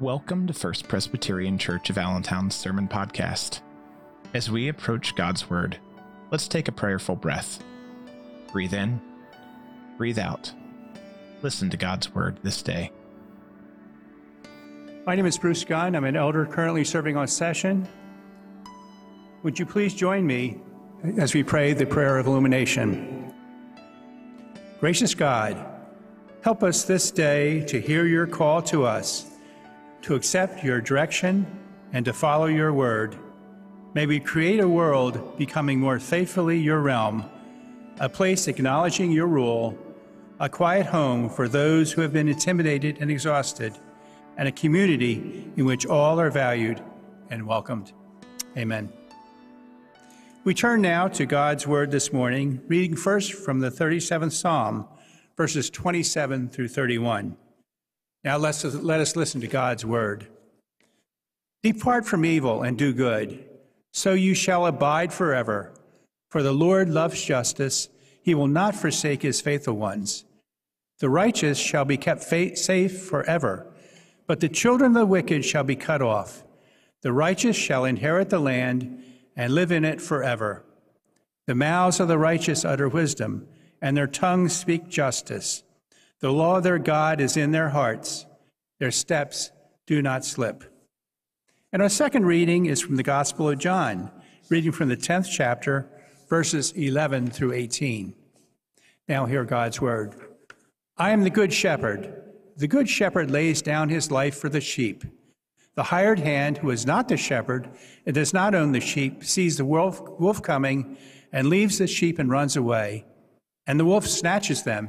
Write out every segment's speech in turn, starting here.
Welcome to First Presbyterian Church of Allentown's Sermon Podcast. As we approach God's Word, let's take a prayerful breath. Breathe in, breathe out. Listen to God's Word this day. My name is Bruce Gunn. I'm an elder currently serving on session. Would you please join me as we pray the prayer of illumination? Gracious God, help us this day to hear your call to us to accept your direction and to follow your word. May we create a world becoming more faithfully your realm, a place acknowledging your rule, a quiet home for those who have been intimidated and exhausted, and a community in which all are valued and welcomed. Amen. We turn now to God's word this morning, reading first from the 37th Psalm, verses 27 through 31. Now let's, let us listen to God's word. Depart from evil and do good, so you shall abide forever. For the Lord loves justice, he will not forsake his faithful ones. The righteous shall be kept safe forever, but the children of the wicked shall be cut off. The righteous shall inherit the land and live in it forever. The mouths of the righteous utter wisdom, and their tongues speak justice. The law of their God is in their hearts, their steps do not slip. And our second reading is from the Gospel of John, reading from the 10th chapter, verses 11 through 18. Now, hear God's word. I am the good shepherd. The good shepherd lays down his life for the sheep. The hired hand, who is not the shepherd and does not own the sheep, sees the wolf, wolf coming and leaves the sheep and runs away. And the wolf snatches them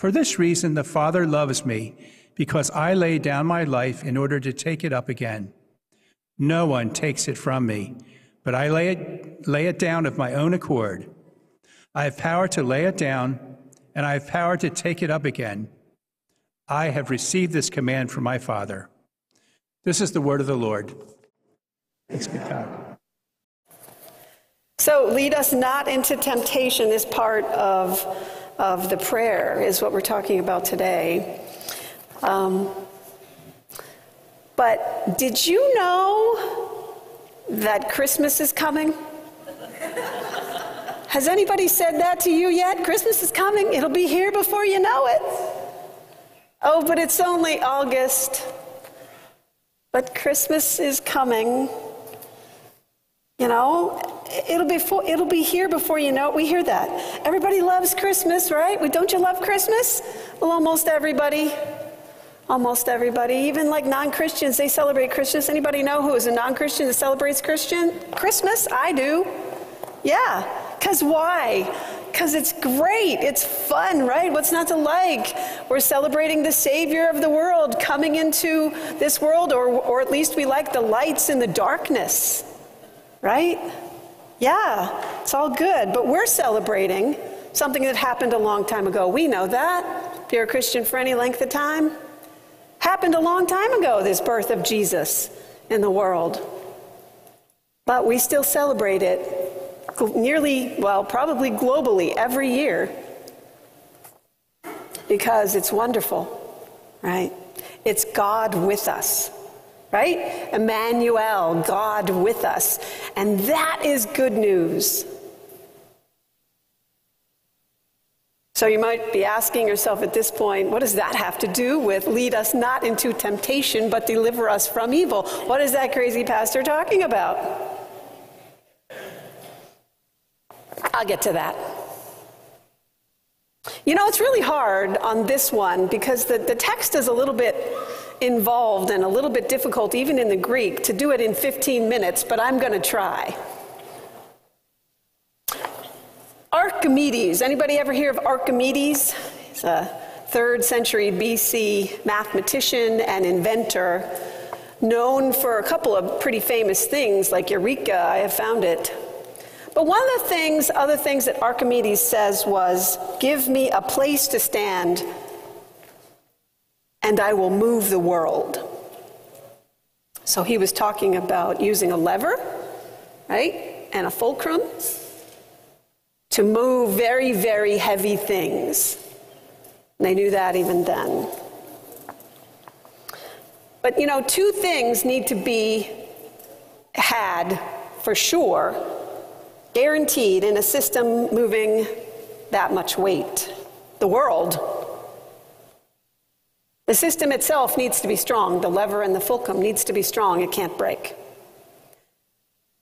For this reason, the Father loves me, because I lay down my life in order to take it up again. No one takes it from me, but I lay it, lay it down of my own accord. I have power to lay it down, and I have power to take it up again. I have received this command from my Father. This is the word of the Lord. Thanks be God. So, lead us not into temptation is part of of the prayer, is what we're talking about today. Um, but did you know that Christmas is coming? Has anybody said that to you yet? Christmas is coming. It'll be here before you know it. Oh, but it's only August. But Christmas is coming. You know, it'll be for, it'll be here before you know it. We hear that. Everybody loves Christmas, right? Well, don't you love Christmas? Well, almost everybody. Almost everybody, even like non-Christians, they celebrate Christmas. Anybody know who is a non-Christian that celebrates Christian Christmas? I do. Yeah. Cause why? Because it's great. It's fun, right? What's not to like? We're celebrating the Savior of the world coming into this world, or, or at least we like the lights in the darkness, right? Yeah, it's all good. But we're celebrating something that happened a long time ago. We know that. If you're a Christian for any length of time, happened a long time ago, this birth of Jesus in the world. But we still celebrate it nearly, well, probably globally every year because it's wonderful, right? It's God with us right? Emmanuel, God with us. And that is good news. So you might be asking yourself at this point, what does that have to do with lead us not into temptation, but deliver us from evil? What is that crazy pastor talking about? I'll get to that. You know, it's really hard on this one because the, the text is a little bit involved and a little bit difficult, even in the Greek, to do it in 15 minutes, but I'm going to try. Archimedes. Anybody ever hear of Archimedes? He's a third century BC mathematician and inventor. known for a couple of pretty famous things like Eureka, I have found it. But one of the things, other things that Archimedes says was, Give me a place to stand, and I will move the world. So he was talking about using a lever, right, and a fulcrum to move very, very heavy things. They knew that even then. But you know, two things need to be had for sure, guaranteed in a system moving that much weight the world. The system itself needs to be strong. The lever and the fulcrum needs to be strong. It can't break.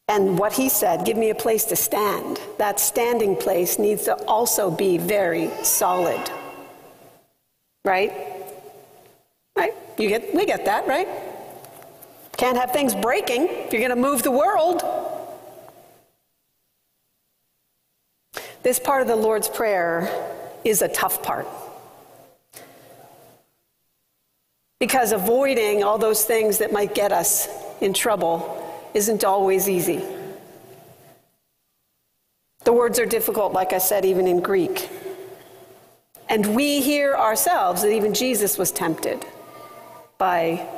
And what he said, give me a place to stand. That standing place needs to also be very solid. Right? Right? You get, we get that, right? Can't have things breaking if you're going to move the world. This part of the Lord's Prayer is a tough part. Because avoiding all those things that might get us in trouble isn't always easy. The words are difficult, like I said, even in Greek. And we hear ourselves that even Jesus was tempted by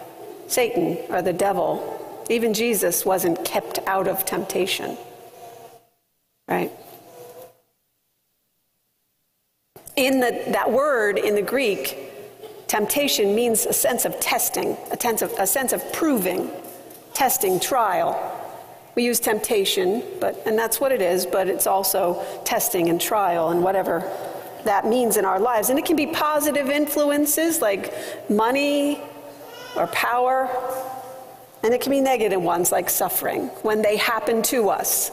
Satan or the devil. Even Jesus wasn't kept out of temptation. Right? In the, that word in the Greek, temptation means a sense of testing, a sense of, a sense of proving, testing, trial. We use temptation, but, and that's what it is, but it's also testing and trial and whatever that means in our lives. And it can be positive influences like money, or power, and it can be negative ones like suffering when they happen to us.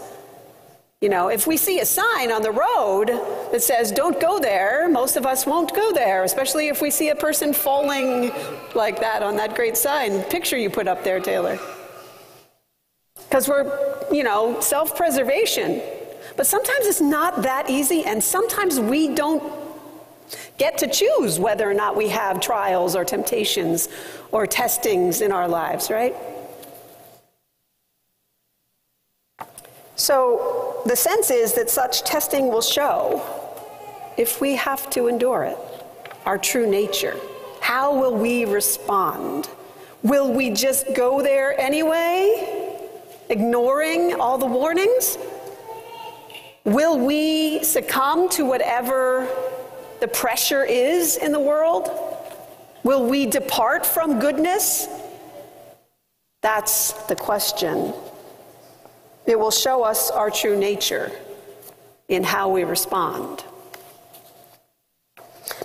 You know, if we see a sign on the road that says, don't go there, most of us won't go there, especially if we see a person falling like that on that great sign picture you put up there, Taylor. Because we're, you know, self preservation. But sometimes it's not that easy, and sometimes we don't get to choose whether or not we have trials or temptations or testings in our lives, right? So the sense is that such testing will show, if we have to endure it, our true nature. How will we respond? Will we just go there anyway, ignoring all the warnings? Will we succumb to whatever the pressure is in the world? Will we depart from goodness? That's the question. It will show us our true nature in how we respond.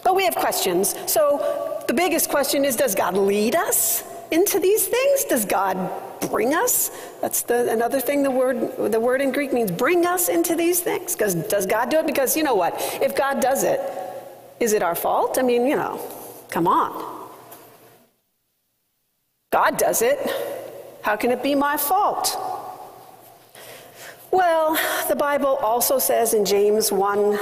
But we have questions. So the biggest question is Does God lead us into these things? Does God bring us? That's the, another thing the word, the word in Greek means bring us into these things. Because does God do it? Because you know what? If God does it, is it our fault? I mean, you know, come on. God does it. How can it be my fault? Well, the Bible also says in James 1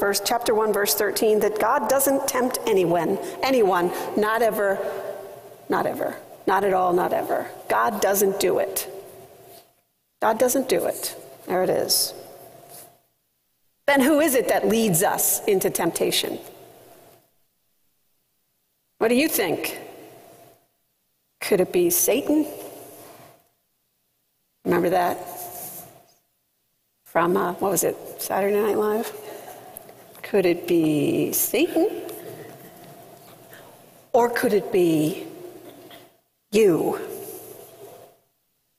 verse chapter 1 verse 13 that God doesn't tempt anyone, anyone, not ever, not ever, not at all, not ever. God doesn't do it. God doesn't do it. There it is. Then who is it that leads us into temptation? What do you think? Could it be Satan? Remember that? From, uh, what was it, Saturday Night Live? Could it be Satan? Or could it be you?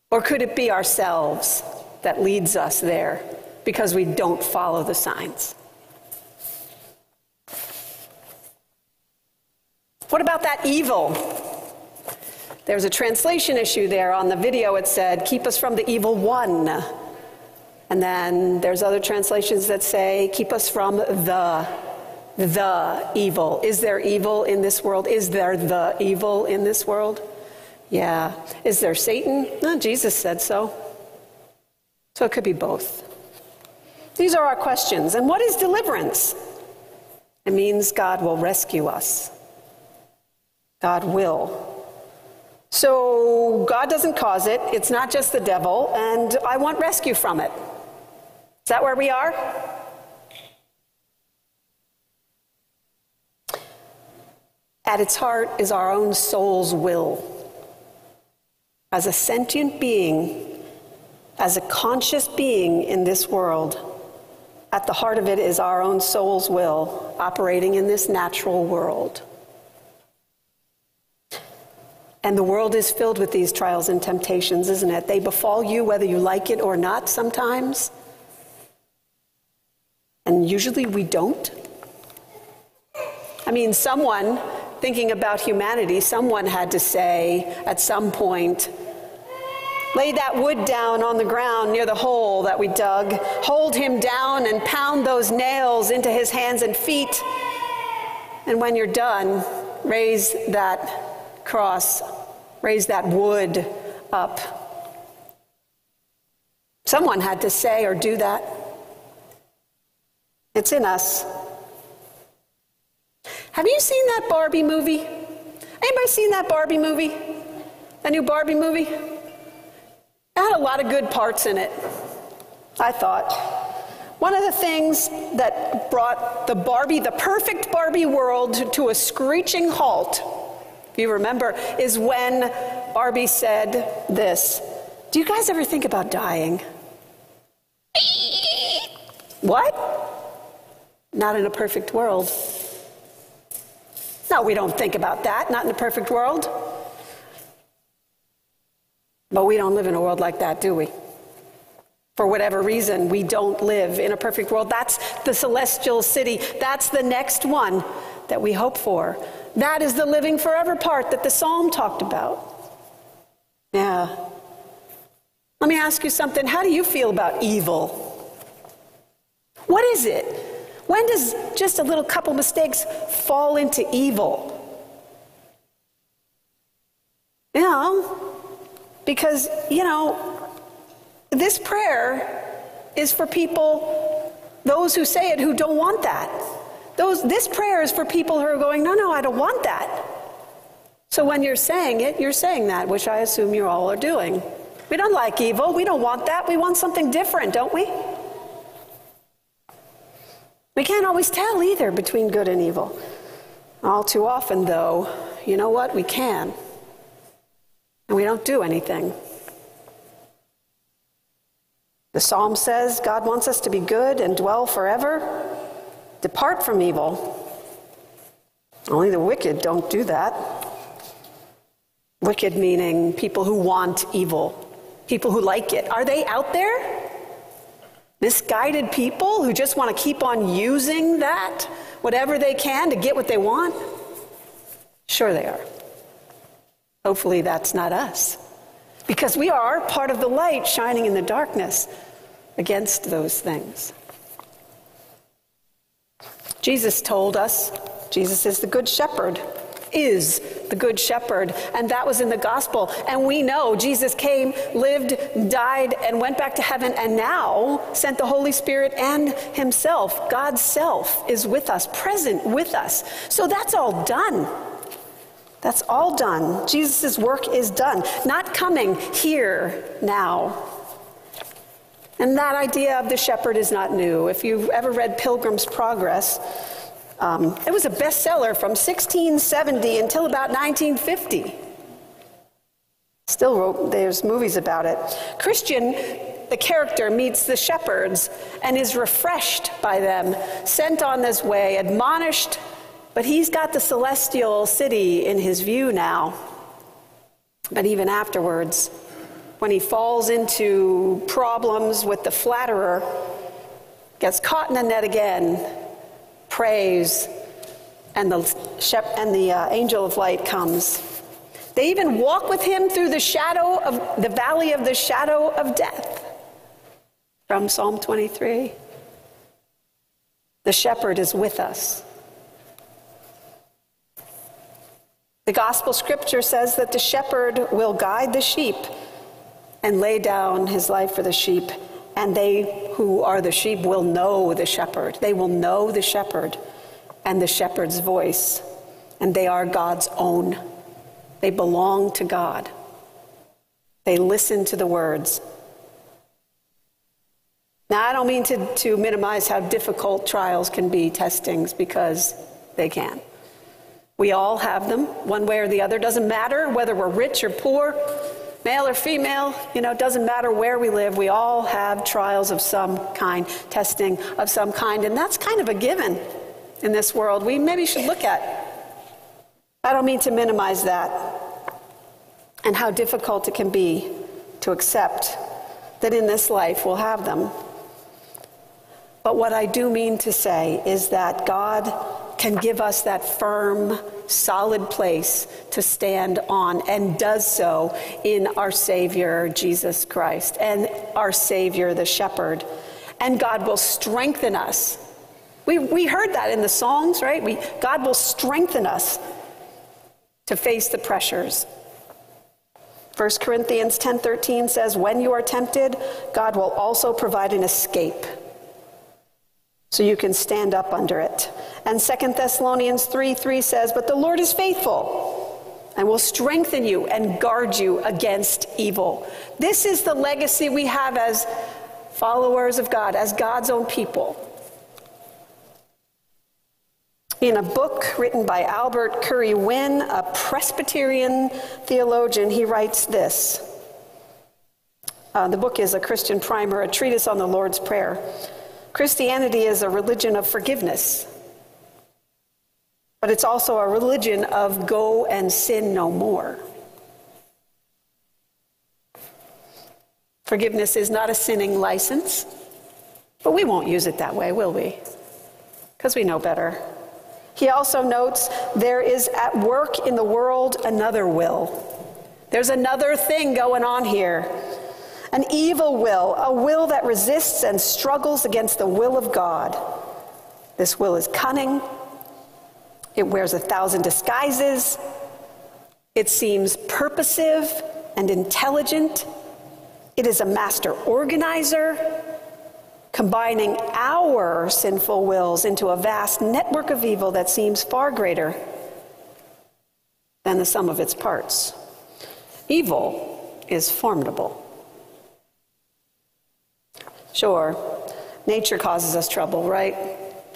Or could it be ourselves that leads us there because we don't follow the signs? What about that evil? There's a translation issue there on the video. It said, Keep us from the evil one. And then there's other translations that say, Keep us from the the evil. Is there evil in this world? Is there the evil in this world? Yeah. Is there Satan? No, Jesus said so. So it could be both. These are our questions. And what is deliverance? It means God will rescue us. God will So God doesn't cause it, it's not just the devil, and I want rescue from it. Is that where we are? At its heart is our own soul's will. As a sentient being, as a conscious being in this world, at the heart of it is our own soul's will operating in this natural world. And the world is filled with these trials and temptations, isn't it? They befall you whether you like it or not sometimes. And usually we don't. I mean, someone thinking about humanity, someone had to say at some point, Lay that wood down on the ground near the hole that we dug. Hold him down and pound those nails into his hands and feet. And when you're done, raise that cross, raise that wood up. Someone had to say or do that. It's in us. Have you seen that Barbie movie? Anybody seen that Barbie movie? A new Barbie movie? It had a lot of good parts in it, I thought. One of the things that brought the Barbie, the perfect Barbie world, to a screeching halt, if you remember, is when Barbie said this Do you guys ever think about dying? what? Not in a perfect world. No, we don't think about that, not in a perfect world. But we don't live in a world like that, do we? For whatever reason, we don't live in a perfect world. That's the celestial city. That's the next one that we hope for. That is the living forever part that the psalm talked about. Yeah. Let me ask you something. How do you feel about evil? What is it? When does just a little couple mistakes fall into evil? You know, because, you know, this prayer is for people, those who say it, who don't want that. Those, this prayer is for people who are going, no, no, I don't want that. So when you're saying it, you're saying that, which I assume you all are doing. We don't like evil. We don't want that. We want something different, don't we? We can't always tell either between good and evil. All too often, though, you know what? We can and we don't do anything. The psalm says God wants us to be good and dwell forever. Depart from evil. Only the wicked don't do that. Wicked meaning people who want evil, people who like it. Are they out there? Misguided people who just want to keep on using that, whatever they can, to get what they want? Sure, they are. Hopefully, that's not us. Because we are part of the light shining in the darkness against those things. Jesus told us, Jesus is the good shepherd, is the good shepherd, and that was in the gospel. And we know Jesus came, lived, died, and went back to heaven, and now sent the Holy Spirit and Himself. God's self is with us, present with us. So that's all done. That's all done. Jesus' work is done, not coming here now. And that idea of the shepherd is not new. If you've ever read Pilgrim's Progress, um, it was a bestseller from 1670 until about 1950. Still wrote, there's movies about it. Christian, the character, meets the shepherds and is refreshed by them, sent on this way, admonished but he's got the celestial city in his view now. But even afterwards, when he falls into problems with the flatterer, gets caught in a net again, prays, and the, shep- and the uh, angel of light comes. They even walk with him through the shadow of the valley of the shadow of death. From Psalm 23. The shepherd is with us. The gospel scripture says that the shepherd will guide the sheep and lay down his life for the sheep, and they who are the sheep will know the shepherd. They will know the shepherd and the shepherd's voice, and they are God's own. They belong to God. They listen to the words. Now, I don't mean to, to minimize how difficult trials can be, testings, because they can. We all have them, one way or the other. Doesn't matter whether we're rich or poor, male or female, you know, it doesn't matter where we live. We all have trials of some kind, testing of some kind, and that's kind of a given in this world. We maybe should look at. I don't mean to minimize that and how difficult it can be to accept that in this life we'll have them. But what I do mean to say is that God can give us that firm, solid place to stand on and does so in our Savior, Jesus Christ, and our Savior, the Shepherd. And God will strengthen us. We, we heard that in the songs, right? We, God will strengthen us to face the pressures. 1 Corinthians 10:13 says when you are tempted God will also provide an escape so you can stand up under it. And 2 Thessalonians 3 3 says, But the Lord is faithful and will strengthen you and guard you against evil. This is the legacy we have as followers of God, as God's own people. In a book written by Albert Curry Winn, a Presbyterian theologian, he writes this. Uh, the book is a Christian primer, a treatise on the Lord's Prayer. Christianity is a religion of forgiveness, but it's also a religion of go and sin no more. Forgiveness is not a sinning license, but we won't use it that way, will we? Because we know better. He also notes there is at work in the world another will. There's another thing going on here an evil will, a will that resists and struggles against the will of God. This will is cunning, it wears a thousand disguises, it seems purposive and intelligent, it is a master organizer, combining our sinful wills into a vast network of evil that seems far greater than the sum of its parts. Evil is formidable. Sure, nature causes us trouble, right?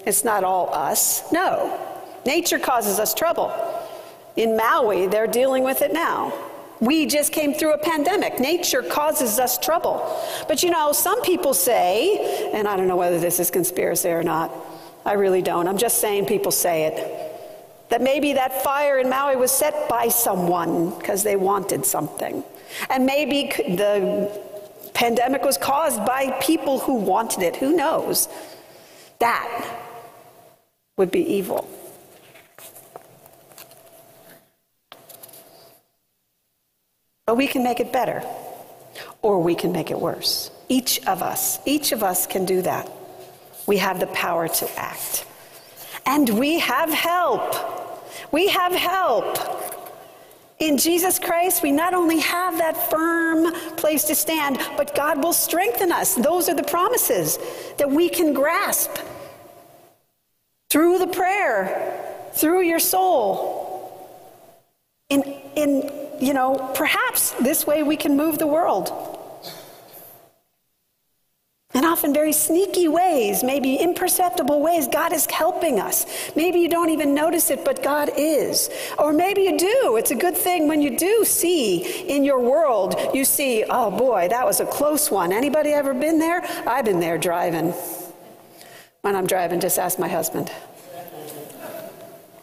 It's not all us. No, nature causes us trouble. In Maui, they're dealing with it now. We just came through a pandemic. Nature causes us trouble. But you know, some people say, and I don't know whether this is conspiracy or not, I really don't. I'm just saying people say it, that maybe that fire in Maui was set by someone because they wanted something. And maybe the pandemic was caused by people who wanted it. Who knows? That would be evil. But we can make it better, or we can make it worse. Each of us, each of us can do that. We have the power to act. And we have help. We have help. In Jesus Christ, we not only have that firm place to stand, but God will strengthen us. Those are the promises that we can grasp through the prayer, through your soul. In, in you know, perhaps this way we can move the world and often very sneaky ways, maybe imperceptible ways, God is helping us. Maybe you don't even notice it, but God is. Or maybe you do. It's a good thing when you do see in your world, you see, oh boy, that was a close one. Anybody ever been there? I've been there driving. When I'm driving, just ask my husband.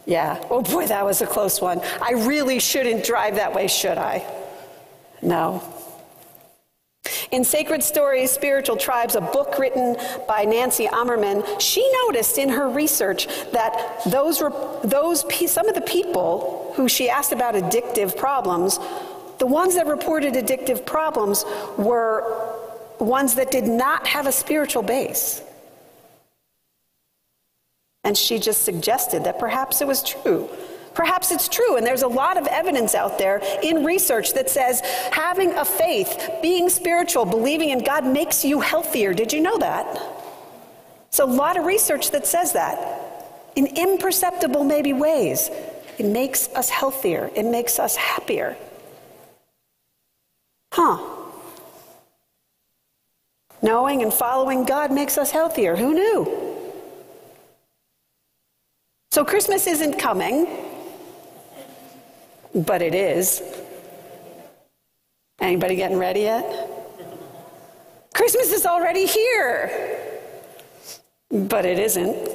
Yeah. Oh boy, that was a close one. I really shouldn't drive that way, should I? No. In Sacred Stories, Spiritual Tribes, a book written by Nancy Ammerman, she noticed in her research that those, those some of the people who she asked about addictive problems, the ones that reported addictive problems were ones that did not have a spiritual base. And she just suggested that perhaps it was true Perhaps it's true, and there's a lot of evidence out there in research that says having a faith, being spiritual, believing in God makes you healthier. Did you know that? It's a lot of research that says that in imperceptible, maybe ways. It makes us healthier, it makes us happier. Huh. Knowing and following God makes us healthier. Who knew? So Christmas isn't coming, but it is. Anybody getting ready yet? Christmas is already here, but it isn't.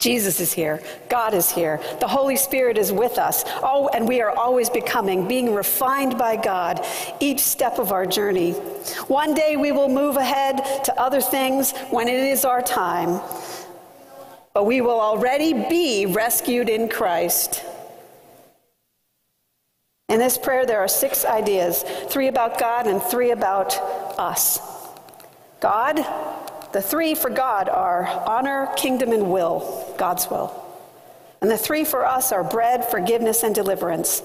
Jesus is here. God is here. The Holy Spirit is with us. Oh, and we are always becoming, being refined by God each step of our journey. One day we will move ahead to other things when it is our time. But we will already be rescued in Christ. In this prayer, there are six ideas three about God and three about us. God, the three for God are honor, kingdom, and will, God's will. And the three for us are bread, forgiveness, and deliverance.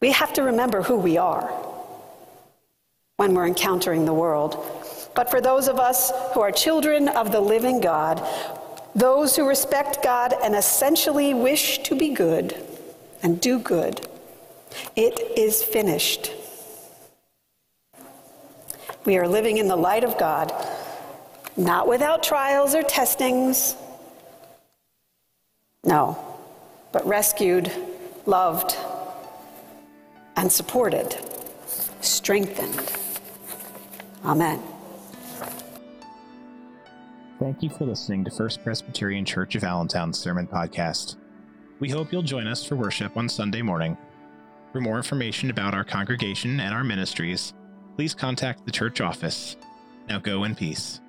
We have to remember who we are when we're encountering the world. But for those of us who are children of the living God, those who respect God and essentially wish to be good and do good, it is finished. We are living in the light of God, not without trials or testings. No, but rescued, loved, and supported, strengthened. Amen. Thank you for listening to First Presbyterian Church of Allentown's Sermon Podcast. We hope you'll join us for worship on Sunday morning. For more information about our congregation and our ministries, please contact the church office. Now go in peace.